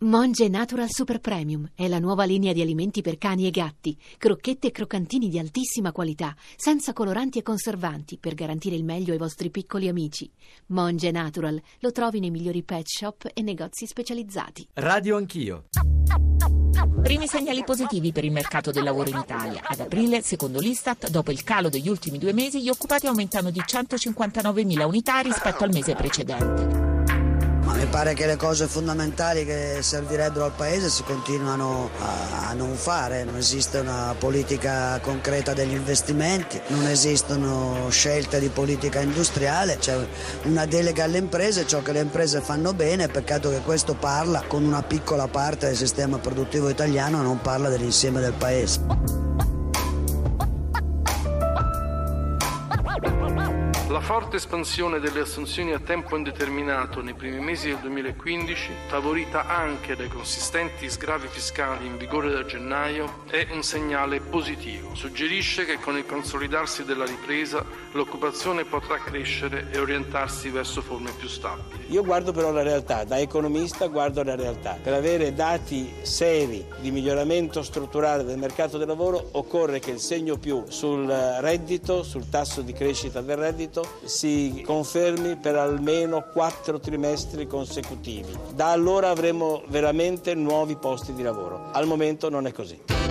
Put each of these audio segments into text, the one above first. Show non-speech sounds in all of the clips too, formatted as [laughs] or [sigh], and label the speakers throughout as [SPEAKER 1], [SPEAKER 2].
[SPEAKER 1] Monge Natural Super Premium è la nuova linea di alimenti per cani e gatti, crocchette e croccantini di altissima qualità, senza coloranti e conservanti, per garantire il meglio ai vostri piccoli amici. Monge Natural lo trovi nei migliori pet shop e negozi specializzati.
[SPEAKER 2] Radio Anch'io.
[SPEAKER 3] Primi segnali positivi per il mercato del lavoro in Italia. Ad aprile, secondo l'Istat, dopo il calo degli ultimi due mesi, gli occupati aumentano di 159.000 unità rispetto al mese precedente.
[SPEAKER 4] Ma mi pare che le cose fondamentali che servirebbero al Paese si continuano a, a, non fare, non esiste una politica concreta degli investimenti, non esistono scelte di politica industriale, c'è una delega alle imprese, ciò che le imprese fanno bene, peccato che questo parla con una piccola parte del sistema produttivo italiano e non parla dell'insieme del Paese.
[SPEAKER 5] Forte espansione delle assunzioni a tempo indeterminato nei primi mesi del 2015, favorita anche dai consistenti sgravi fiscali in vigore da gennaio, è un segnale positivo. Suggerisce che con il consolidarsi della ripresa l'occupazione potrà crescere e orientarsi verso forme più stabili.
[SPEAKER 6] Io guardo però la realtà, da economista guardo la realtà. Per avere dati seri di miglioramento strutturale del mercato del lavoro occorre che il segno più sul reddito, sul tasso di crescita del reddito, si confermi per almeno quattro trimestri consecutivi. Da allora avremo veramente nuovi posti di lavoro. Al momento non è così.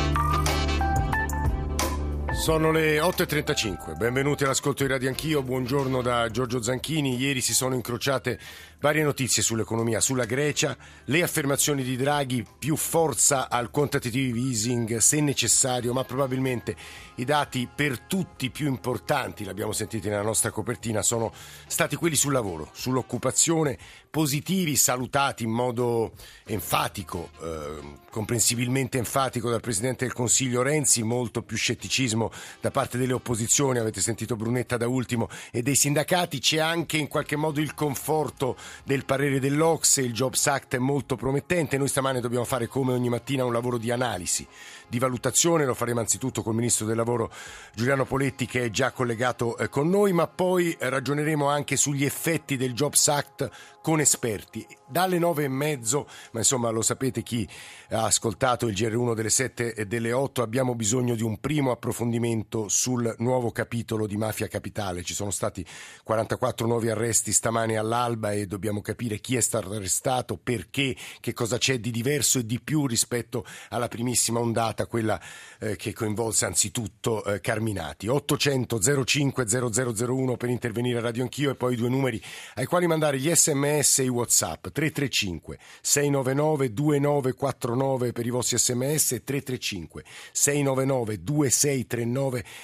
[SPEAKER 7] Sono le 8.35, benvenuti all'ascolto di Radio Anch'io, buongiorno da Giorgio Zanchini. Ieri si sono incrociate varie notizie sull'economia, sulla Grecia, le affermazioni di Draghi, più forza al quantitative easing se necessario, ma probabilmente i dati per tutti più importanti, l'abbiamo sentito nella nostra copertina, sono stati quelli sul lavoro, sull'occupazione, positivi, salutati in modo enfatico, eh, comprensibilmente enfatico dal Presidente del Consiglio Renzi, molto più scetticismo da parte delle opposizioni, avete sentito Brunetta da ultimo, e dei sindacati, c'è anche in qualche modo il conforto del parere dell'Ox, il Jobs Act è molto promettente, noi stamane dobbiamo fare come ogni mattina un lavoro di analisi, di valutazione, lo faremo anzitutto col Ministro del Lavoro Giuliano Poletti che è già collegato eh, con noi, ma poi ragioneremo anche sugli effetti del Jobs Act con esperti. Dalle nove e mezzo, ma insomma lo sapete chi ha ascoltato il GR1 delle sette e delle otto, abbiamo bisogno di un primo approfondimento sul nuovo capitolo di Mafia Capitale. Ci sono stati 44 nuovi arresti stamani all'alba e dobbiamo capire chi è stato arrestato, perché, che cosa c'è di diverso e di più rispetto alla primissima ondata, quella eh, che coinvolse anzitutto eh, Carminati. 800 05 0001 per intervenire a Radio Anch'io e poi due numeri ai quali mandare gli sms e i whatsapp 335 699 2949 per i vostri sms e 335 699 2639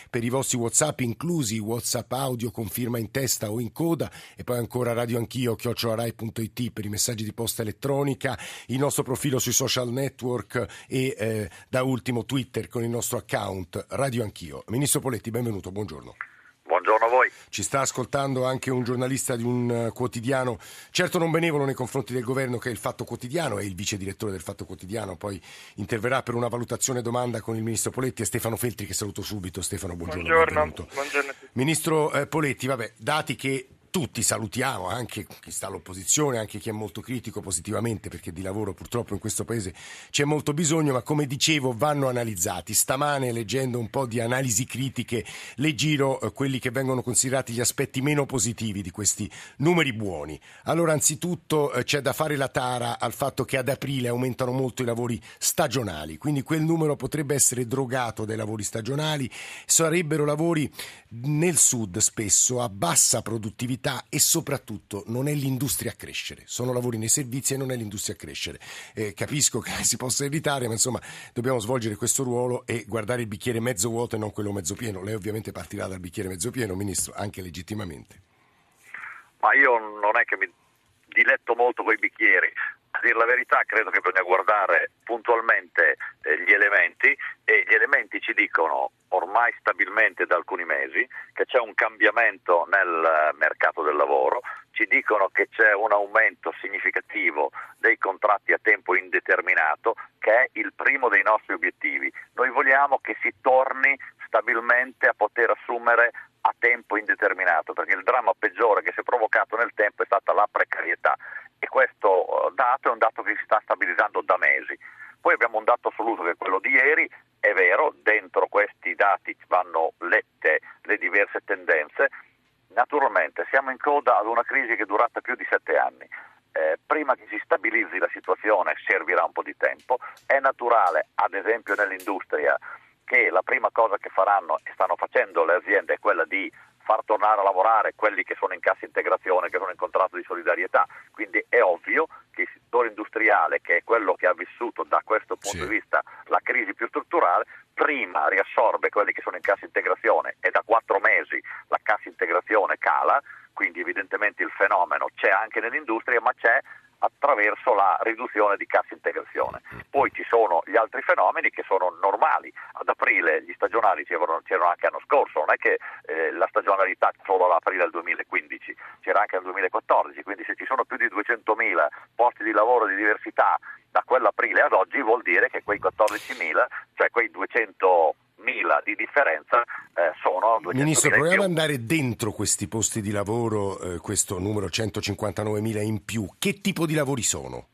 [SPEAKER 7] per i vostri whatsapp inclusi whatsapp audio con firma in testa o in coda e poi ancora radio anch'io chiocciolarai.it per i messaggi di posta elettronica il nostro profilo sui social network e eh, da ultimo Twitter con il nostro account Radio Anch'io. Ministro Poletti, benvenuto, buongiorno.
[SPEAKER 8] Buongiorno a voi.
[SPEAKER 7] Ci sta ascoltando anche un giornalista di un eh, quotidiano, certo non benevolo nei confronti del governo che è il Fatto Quotidiano, è il vice direttore del Fatto Quotidiano, poi interverrà per una valutazione domanda con il ministro Poletti e Stefano Feltri che saluto subito. Stefano, buongiorno.
[SPEAKER 8] Buongiorno. buongiorno.
[SPEAKER 7] Ministro eh, Poletti, vabbè, dati che tutti salutiamo, anche chi sta all'opposizione, anche chi è molto critico positivamente, perché di lavoro purtroppo in questo paese c'è molto bisogno, ma come dicevo vanno analizzati. Stamane leggendo un po' di analisi critiche, le giro eh, quelli che vengono considerati gli aspetti meno positivi di questi numeri buoni. Allora, anzitutto eh, c'è da fare la tara al fatto che ad aprile aumentano molto i lavori stagionali, quindi quel numero potrebbe essere drogato dai lavori stagionali, sarebbero lavori nel sud spesso a bassa produttività produttività e soprattutto non è l'industria a crescere, sono lavori nei servizi e non è l'industria a crescere. Eh, capisco che [laughs] si possa evitare, ma insomma dobbiamo svolgere questo ruolo e guardare il bicchiere mezzo vuoto e non quello mezzo pieno. Lei ovviamente partirà dal bicchiere mezzo pieno, Ministro, anche legittimamente.
[SPEAKER 8] Ma io non è che mi diletto molto con i bicchieri, a dire la verità credo che bisogna guardare puntualmente eh, gli elementi e gli elementi ci dicono ormai stabilmente da alcuni mesi che c'è un cambiamento nel mercato del lavoro, ci dicono che c'è un aumento significativo dei contratti a tempo indeterminato che è il primo dei nostri obiettivi. Noi vogliamo che si torni stabilmente a poter assumere a tempo indeterminato, perché il dramma peggiore che si è provocato nel tempo è stata la precarietà e questo eh, dato è un dato che si sta stabilizzando da mesi. Poi abbiamo un dato assoluto che è quello di ieri, è vero, dentro questi dati vanno lette le diverse tendenze, naturalmente siamo in coda ad una crisi che è durata più di sette anni. Eh, prima che si stabilizzi la situazione servirà un po' di tempo, è naturale, ad esempio nell'industria, che la prima cosa che faranno e stanno facendo le aziende è quella di far tornare a lavorare quelli che sono in cassa integrazione, che sono in contratto di solidarietà. Quindi è ovvio che il settore industriale, che è quello che ha vissuto da questo punto sì. di vista la crisi più strutturale, prima riassorbe quelli che sono in cassa integrazione e da quattro mesi la cassa integrazione cala, quindi evidentemente il fenomeno c'è anche nell'industria, ma c'è attraverso la riduzione di cassa integrazione. Poi ci sono gli altri fenomeni che sono normali. Ad aprile gli stagionali c'erano, c'erano anche l'anno scorso, non è che eh, la stagionalità solo ad aprile del 2015, c'era anche nel 2014, quindi se ci sono più di 200.000 posti di lavoro di diversità da quell'aprile ad oggi vuol dire che quei 14.000, cioè quei 200 mila di differenza eh, sono 200
[SPEAKER 7] Ministro, proviamo ad andare dentro questi posti di lavoro, eh, questo numero 159 mila in più. Che tipo di lavori sono?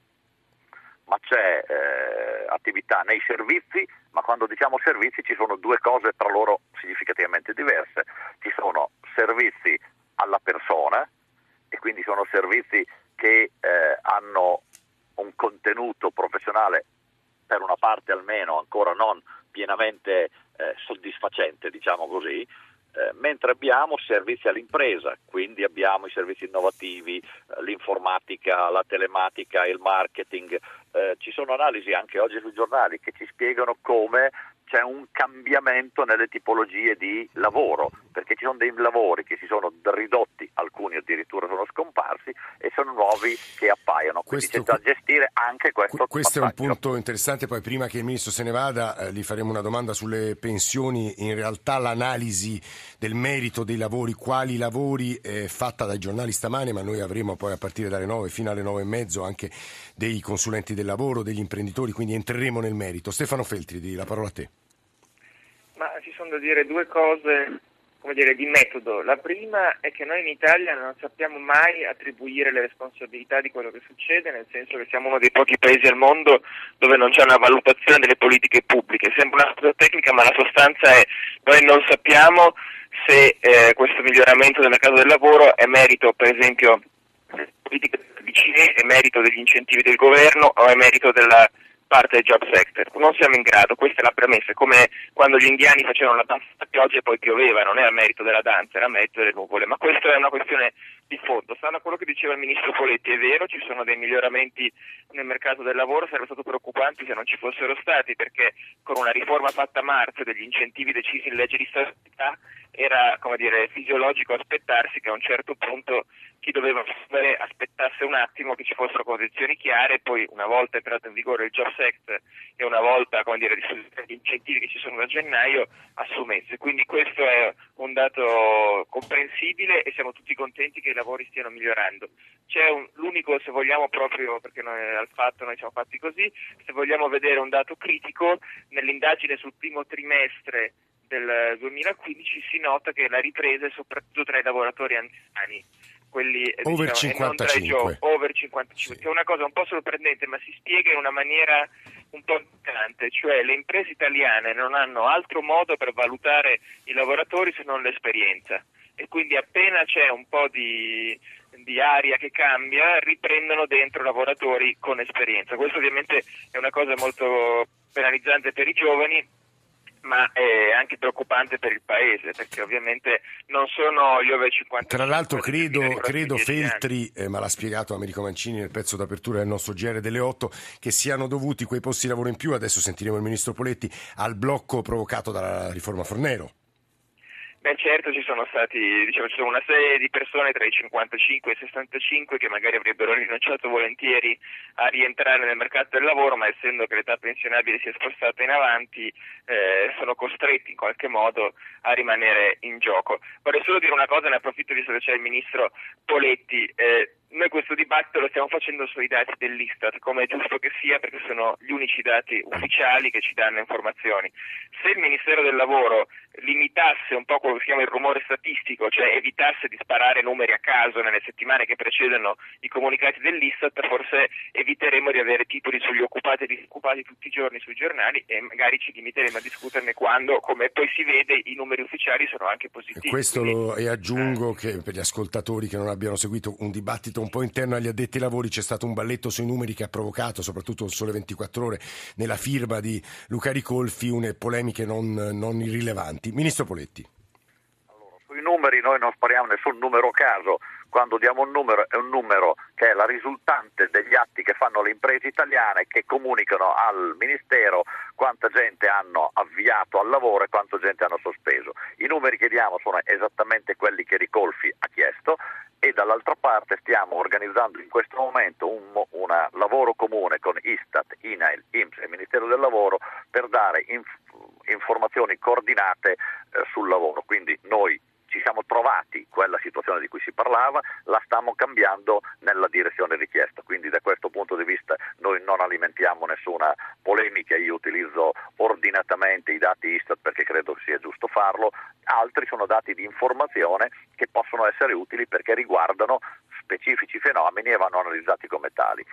[SPEAKER 8] Ma c'è eh, attività nei servizi, ma quando diciamo servizi ci sono due cose tra loro significativamente diverse. Ci sono servizi alla persona e quindi sono servizi che eh, hanno un contenuto professionale per una parte almeno ancora non pienamente eh, soddisfacente, diciamo così, eh, mentre abbiamo servizi all'impresa, quindi abbiamo i servizi innovativi, eh, l'informatica, la telematica, il marketing. Eh, ci sono analisi anche oggi sui giornali che ci spiegano come c'è un cambiamento nelle tipologie di lavoro, perché ci sono dei lavori che si sono ridotti, alcuni addirittura sono scomparsi e sono nuovi che appaiono. Quindi questo, c'è da gestire anche questo.
[SPEAKER 7] Questo passaggio. è un punto interessante, poi prima che il Ministro se ne vada eh, gli faremo una domanda sulle pensioni, in realtà l'analisi del merito dei lavori, quali lavori è fatta dai giornali stamane, ma noi avremo poi a partire dalle 9 fino alle 9 e mezzo anche dei consulenti del lavoro, degli imprenditori, quindi entreremo nel merito. Stefano Feltri, la parola a te.
[SPEAKER 2] Ma ci sono da dire due cose come dire, di metodo. La prima è che noi in Italia non sappiamo mai attribuire le responsabilità di quello che succede, nel senso che siamo uno dei pochi paesi al mondo dove non c'è una valutazione delle politiche pubbliche. Sembra una cosa tecnica, ma la sostanza è noi non sappiamo se eh, questo miglioramento del mercato del lavoro è merito, per esempio, delle politiche BCE, è merito degli incentivi del governo o è merito della parte del job sector. Non siamo in grado, questa è la premessa, come quando gli indiani facevano la danza a pioggia e poi pioveva, non era merito della danza, era merito delle nuvole, ma questa è una questione di fondo. Stando a quello che diceva il ministro Poletti, è vero, ci sono dei miglioramenti nel mercato del lavoro, sarebbe stato preoccupante se non ci fossero stati, perché con una riforma fatta a marzo degli incentivi decisi in legge di stabilità era dire, fisiologico aspettarsi che a un certo punto chi doveva fare aspettasse un attimo che ci fossero condizioni chiare poi una volta entrato in vigore il Jobs Act e una volta dire, gli incentivi che ci sono da gennaio assumesse. Quindi questo è un dato comprensibile e siamo tutti contenti che i lavori stiano migliorando. C'è un, l'unico, se vogliamo proprio, perché noi, al fatto noi siamo fatti così, se vogliamo vedere un dato critico, nell'indagine sul primo trimestre del 2015 si nota che la ripresa è soprattutto tra i lavoratori anziani, quelli
[SPEAKER 7] over
[SPEAKER 2] diciamo,
[SPEAKER 7] 55,
[SPEAKER 2] over 55 sì. che è una cosa un po' sorprendente ma si spiega in una maniera un po' importante, cioè le imprese italiane non hanno altro modo per valutare i lavoratori se non l'esperienza e quindi appena c'è un po' di, di aria che cambia riprendono dentro lavoratori con esperienza. Questo ovviamente è una cosa molto penalizzante per i giovani ma è anche preoccupante per il paese perché ovviamente non sono gli over 50
[SPEAKER 7] tra l'altro credo, credo Feltri eh, ma l'ha spiegato Americo Mancini nel pezzo d'apertura del nostro GR delle 8 che siano dovuti quei posti di lavoro in più. Adesso sentiremo il ministro Poletti al blocco provocato dalla riforma Fornero
[SPEAKER 2] Beh certo ci sono stati, diciamo, ci sono una serie di persone tra i 55 e i 65 che magari avrebbero rinunciato volentieri a rientrare nel mercato del lavoro, ma essendo che l'età pensionabile si è spostata in avanti, eh, sono costretti in qualche modo a rimanere in gioco. Vorrei solo dire una cosa, ne approfitto visto che c'è il ministro Poletti. Eh, noi questo dibattito lo stiamo facendo sui dati dell'Istat, come è giusto che sia, perché sono gli unici dati ufficiali che ci danno informazioni. Se il Ministero del Lavoro limitasse un po' quello che si chiama il rumore statistico, cioè evitasse di sparare numeri a caso nelle settimane che precedono i comunicati dell'Istat, forse eviteremo di avere titoli sugli occupati e disoccupati tutti i giorni sui giornali e magari ci limiteremo a discuterne quando, come poi si vede, i numeri ufficiali sono anche positivi.
[SPEAKER 7] E questo lo, e aggiungo che per gli ascoltatori che non abbiano seguito un dibattito un po' interno agli addetti ai lavori c'è stato un balletto sui numeri che ha provocato, soprattutto il Sole 24 Ore, nella firma di Luca Ricolfi, une polemiche non, non irrilevanti. Ministro Poletti.
[SPEAKER 8] Noi non spariamo nessun numero caso quando diamo un numero è un numero che è la risultante degli atti che fanno le imprese italiane che comunicano al Ministero quanta gente hanno avviato al lavoro e quanta gente hanno sospeso. I numeri che diamo sono esattamente quelli che Ricolfi ha chiesto e dall'altra parte stiamo organizzando in questo momento un lavoro comune con Istat, INAIL, IMSS e Ministero del Lavoro per dare inf- informazioni coordinate eh, sul lavoro. Quindi noi ci siamo trovati quella situazione di cui si parlava, la stiamo cambiando nella direzione richiesta. Quindi da questo punto di vista noi non alimentiamo nessuna polemica, io utilizzo ordinatamente i dati Istat perché credo sia giusto farlo, altri sono dati di informazione che possono essere utili perché riguardano specifici fenomeni e vanno analizzati come tali.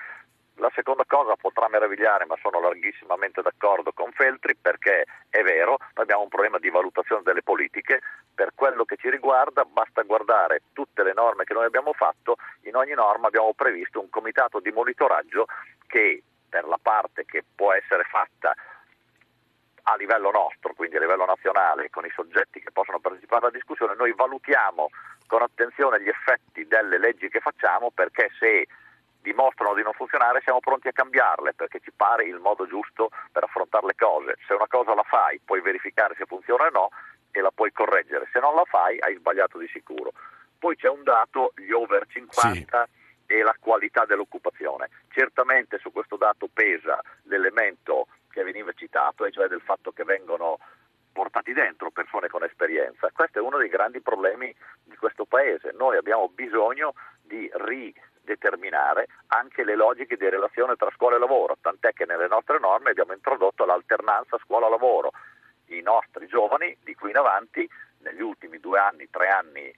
[SPEAKER 8] La seconda cosa potrà meravigliare, ma sono larghissimamente d'accordo con Feltri perché è vero, noi abbiamo un problema di valutazione delle politiche, per quello che ci riguarda basta guardare tutte le norme che noi abbiamo fatto, in ogni norma abbiamo previsto un comitato di monitoraggio che per la parte che può essere fatta a livello nostro, quindi a livello nazionale, con i soggetti che possono partecipare alla discussione, noi valutiamo con attenzione gli effetti delle leggi che facciamo perché se dimostrano di non funzionare siamo pronti a cambiarle perché ci pare il modo giusto per affrontare le cose. Se una cosa la fai puoi verificare se funziona o no e la puoi correggere, se non la fai hai sbagliato di sicuro. Poi c'è un dato, gli over 50 sì. e la qualità dell'occupazione. Certamente su questo dato pesa l'elemento che veniva citato, e cioè del fatto che vengono portati dentro persone con esperienza. Questo è uno dei grandi problemi di questo Paese. Noi abbiamo bisogno di ri determinare anche le logiche di relazione tra scuola e lavoro, tant'è che nelle nostre norme abbiamo introdotto l'alternanza scuola-lavoro. I nostri giovani di qui in avanti, negli ultimi due anni, tre anni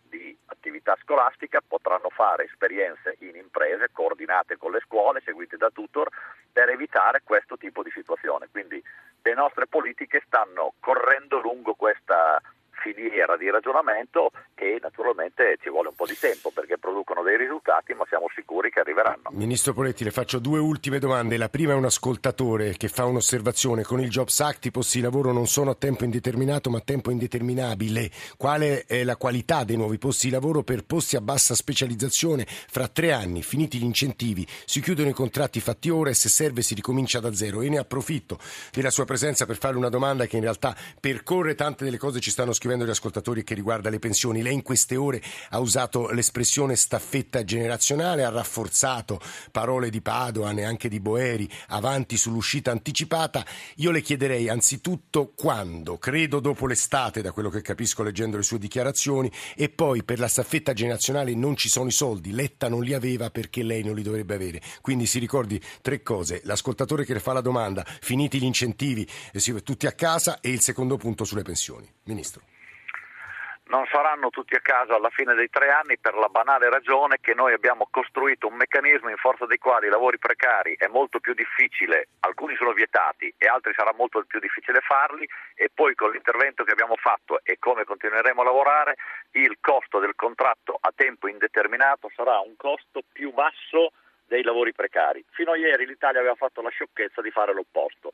[SPEAKER 8] attività scolastica, potranno fare esperienze in imprese coordinate con le scuole, seguite da tutor, per evitare questo tipo di situazione. Quindi le nostre politiche stanno correndo lungo questa filiera di ragionamento che naturalmente ci vuole un po' di tempo perché producono dei risultati, ma siamo sicuri che arriveranno.
[SPEAKER 7] Ministro Poletti, le faccio due ultime domande. La prima è un ascoltatore che fa un'osservazione. Con il Jobs Act i posti di lavoro non sono a tempo indeterminato ma a tempo indeterminabile. Quale è la qualità dei nuovi posti di lavoro per posti a bassa specializzazione? Fra tre anni, finiti gli incentivi, si chiudono i contratti fatti ora e se serve si ricomincia da zero. E ne approfitto della sua presenza per fare una domanda che in realtà percorre tante delle cose che ci stanno scrivendo gli ascoltatori che riguarda le pensioni. Lei in queste ore ha usato l'espressione staffetta generazionale, ha rafforzato parole di Padoan e anche di Boeri avanti sull'uscita anticipata. Io le chiederei anzitutto quando, credo dopo l'estate, da quello che capisco leggendo le sue dichiarazioni, e poi per la staffetta generazionale non ci sono i soldi, Letta non li aveva perché lei non li dovrebbe avere. Quindi si ricordi tre cose, l'ascoltatore che le fa la domanda, finiti gli incentivi, eh, tutti a casa e il secondo punto sulle pensioni. Ministro
[SPEAKER 8] non saranno tutti a casa alla fine dei tre anni per la banale ragione che noi abbiamo costruito un meccanismo in forza dei quali i lavori precari è molto più difficile, alcuni sono vietati e altri sarà molto più difficile farli e poi con l'intervento che abbiamo fatto e come continueremo a lavorare il costo del contratto a tempo indeterminato sarà un costo più basso dei lavori precari. Fino a ieri l'Italia aveva fatto la sciocchezza di fare l'opposto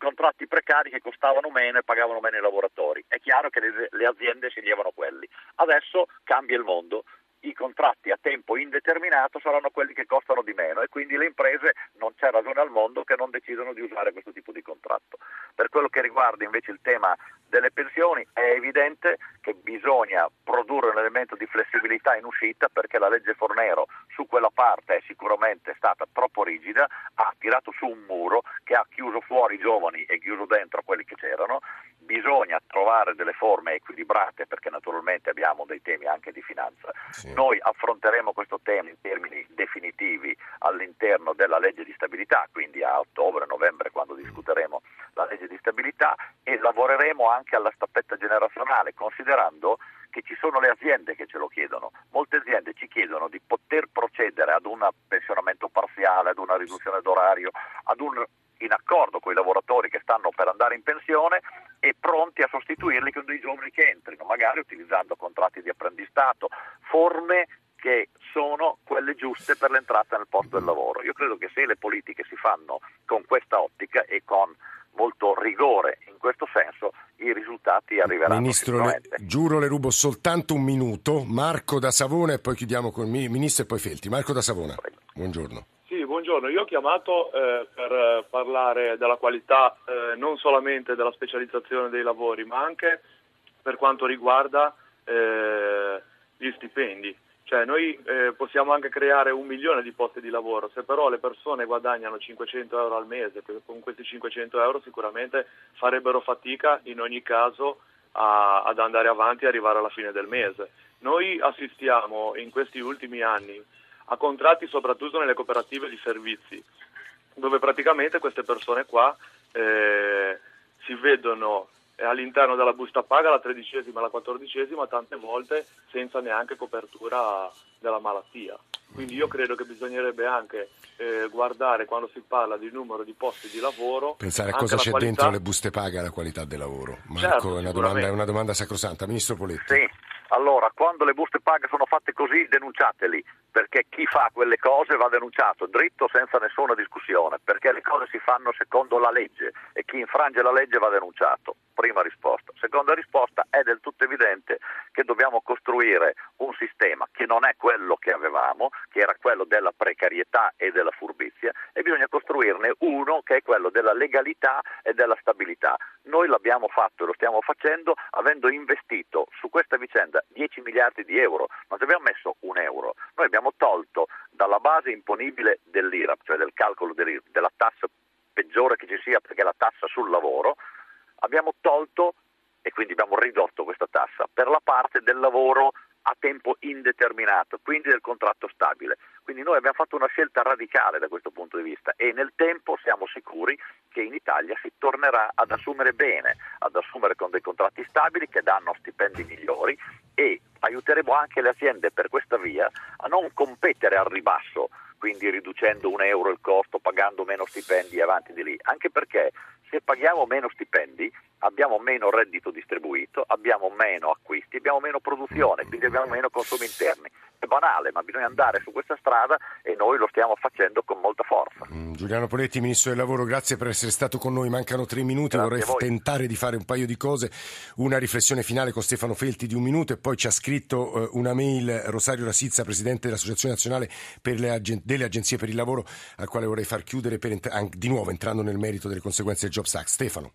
[SPEAKER 8] contratti precari che costavano meno e pagavano meno i lavoratori. È chiaro che le, le aziende sceglievano quelli. Adesso cambia il mondo, i contratti a tempo indeterminato saranno quelli che costano di meno e quindi le imprese non c'è ragione al mondo che non decidano di usare questo tipo di contratto. Per quello che riguarda invece il tema delle pensioni è evidente che bisogna produrre un elemento di flessibilità in uscita perché la legge Fornero su quella parte è sicuramente stata troppo rigida, ha tirato su un muro che ha chiuso fuori i giovani e chiuso dentro quelli che c'erano, bisogna trovare delle forme equilibrate perché naturalmente abbiamo dei temi anche di finanza. Sì. Noi affronteremo questo tema in termini definitivi all'interno della legge di stabilità, quindi a ottobre, novembre quando discuteremo la legge di stabilità e lavoreremo anche alla staffetta generazionale considerando che ci sono le aziende che ce lo chiedono. Molte aziende ci chiedono di poter procedere ad un pensionamento parziale, ad una riduzione d'orario, ad un in accordo con i lavoratori che stanno per andare in pensione e pronti a sostituirli con dei giovani che entrino, magari utilizzando contratti di apprendistato, forme che sono quelle giuste per l'entrata nel posto del lavoro. Io credo che se le politiche si fanno con questa ottica e con molto rigore in questo senso, i risultati arriveranno.
[SPEAKER 7] Ministro, le, giuro le rubo soltanto un minuto. Marco da Savona e poi chiudiamo con il Ministro e poi Felti. Marco da Savona, buongiorno.
[SPEAKER 9] Sì, buongiorno. Io ho chiamato eh, per parlare della qualità eh, non solamente della specializzazione dei lavori, ma anche per quanto riguarda eh, gli stipendi. Cioè noi eh, possiamo anche creare un milione di posti di lavoro, se però le persone guadagnano 500 euro al mese, con questi 500 euro sicuramente farebbero fatica in ogni caso a, ad andare avanti e arrivare alla fine del mese. Noi assistiamo in questi ultimi anni a contratti soprattutto nelle cooperative di servizi, dove praticamente queste persone qua eh, si vedono all'interno della busta paga la tredicesima e la quattordicesima tante volte senza neanche copertura della malattia. Quindi io credo che bisognerebbe anche eh, guardare quando si parla di numero di posti di lavoro.
[SPEAKER 7] Pensare a cosa c'è
[SPEAKER 9] qualità...
[SPEAKER 7] dentro le buste paga e la qualità del lavoro. Marco, certo, è, una domanda, è una domanda sacrosanta. Ministro Poletti.
[SPEAKER 8] Sì, allora quando le buste paga sono fatte così denunciateli, perché chi fa quelle cose va denunciato dritto senza nessuna discussione, perché le cose si fanno secondo la legge e chi infrange la legge va denunciato prima risposta. Seconda risposta, è del tutto evidente che dobbiamo costruire un sistema che non è quello che avevamo, che era quello della precarietà e della furbizia, e bisogna costruirne uno che è quello della legalità e della stabilità. Noi l'abbiamo fatto e lo stiamo facendo avendo investito su questa vicenda 10 miliardi di euro, non ci abbiamo messo un euro, noi abbiamo tolto dalla base imponibile dell'IRAP, cioè del calcolo della tassa peggiore che ci sia perché è la tassa sul lavoro, abbiamo tolto e quindi abbiamo ridotto questa tassa per la parte del lavoro a tempo indeterminato, quindi del contratto stabile. Quindi noi abbiamo fatto una scelta radicale da questo punto di vista e nel tempo siamo sicuri che in Italia si tornerà ad assumere bene, ad assumere con dei contratti stabili che danno stipendi migliori e aiuteremo anche le aziende per questa via a non competere al ribasso, quindi riducendo un euro il costo, pagando meno stipendi e avanti di lì, anche perché se paghiamo meno stipendi abbiamo meno reddito distribuito, abbiamo meno acquisti, abbiamo meno produzione, quindi abbiamo meno consumi interni. È banale, ma bisogna andare su questa strada e noi lo stiamo facendo con molta forza.
[SPEAKER 7] Giuliano Poletti, Ministro del Lavoro, grazie per essere stato con noi. Mancano tre minuti, grazie vorrei tentare di fare un paio di cose. Una riflessione finale con Stefano Felti di un minuto e poi ci ha scritto uh, una mail Rosario Rasizza, Presidente dell'Associazione Nazionale le agen- delle Agenzie per il Lavoro, al quale vorrei far chiudere ent- di nuovo entrando nel merito delle conseguenze del Jobs Act. Stefano,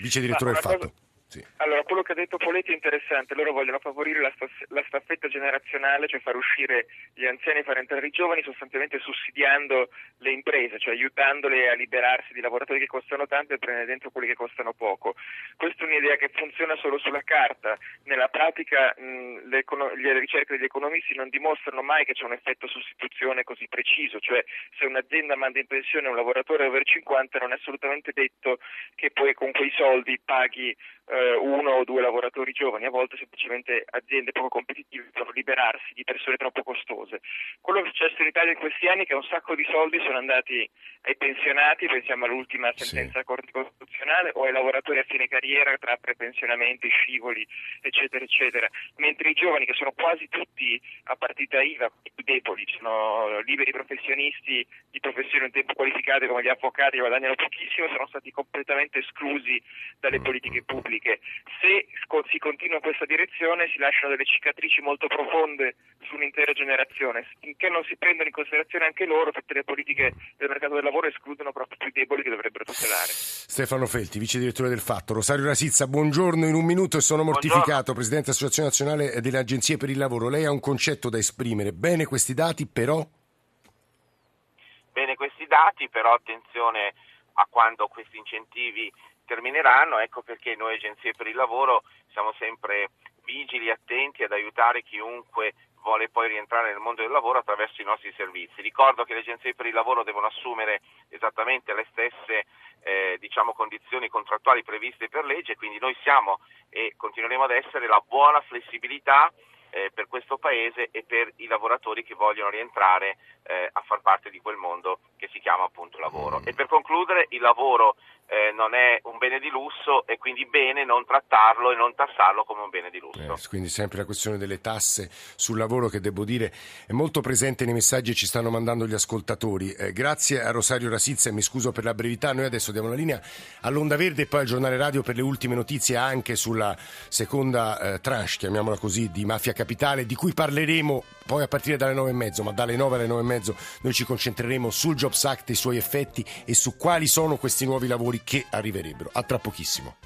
[SPEAKER 7] Vice Direttore del Fatto.
[SPEAKER 2] Sì. Allora, quello che ha detto Poletti è interessante, loro vogliono favorire la, staff- la, staffetta generazionale, cioè far uscire gli anziani e far entrare i giovani, sostanzialmente sussidiando le imprese, cioè aiutandole a liberarsi di lavoratori che costano tanto e prendere dentro quelli che costano poco. Questa è un'idea che funziona solo sulla carta, nella pratica mh, le, le ricerche degli economisti non dimostrano mai che c'è un effetto sostituzione così preciso, cioè se un'azienda manda in pensione un lavoratore over 50 non è assolutamente detto che poi con quei soldi paghi eh, uno o due lavoratori giovani, a volte semplicemente aziende poco competitive devono liberarsi di persone troppo costose. Quello che è successo in Italia in questi anni è che un sacco di soldi sono andati ai pensionati, pensiamo all'ultima sentenza della Corte Costituzionale, o ai lavoratori a fine carriera tra prepensionamenti, scivoli, eccetera, eccetera, mentre i giovani, che sono quasi tutti a partita IVA, più deboli, sono liberi professionisti di professioni un tempo qualificate come gli avvocati che guadagnano pochissimo, sono stati completamente esclusi dalle politiche pubbliche. Se si continua in questa direzione si lasciano delle cicatrici molto profonde su un'intera generazione, finché non si prendono in considerazione anche loro, tutte le politiche del mercato del lavoro escludono proprio i più deboli che dovrebbero tutelare.
[SPEAKER 7] Stefano Felti, vice direttore del Fatto. Rosario Rasizza, buongiorno in un minuto e sono mortificato, buongiorno. Presidente dell'Associazione Nazionale delle Agenzie per il Lavoro. Lei ha un concetto da esprimere. Bene questi dati, però?
[SPEAKER 10] Bene questi dati, però attenzione a quando questi incentivi termineranno, ecco perché noi agenzie per il lavoro siamo sempre vigili, attenti ad aiutare chiunque vuole poi rientrare nel mondo del lavoro attraverso i nostri servizi. Ricordo che le agenzie per il lavoro devono assumere esattamente le stesse eh, diciamo, condizioni contrattuali previste per legge, quindi noi siamo e continueremo ad essere la buona flessibilità eh, per questo paese e per i lavoratori che vogliono rientrare eh, a far parte di quel mondo che si chiama appunto lavoro. E per concludere, il lavoro eh, non è un bene di lusso e quindi bene non trattarlo e non tassarlo come un bene di lusso.
[SPEAKER 7] Eh, quindi sempre la questione delle tasse sul lavoro che devo dire è molto presente nei messaggi che ci stanno mandando gli ascoltatori. Eh, grazie a Rosario Rasizza e mi scuso per la brevità, noi adesso diamo la linea all'Onda Verde e poi al giornale radio per le ultime notizie anche sulla seconda eh, tranche, chiamiamola così, di Mafia Capitale, di cui parleremo poi a partire dalle nove e mezzo, ma dalle nove alle nove e mezzo noi ci concentreremo sul Jobs Act, i suoi effetti e su quali sono questi nuovi lavori che arriverebbero. A tra pochissimo.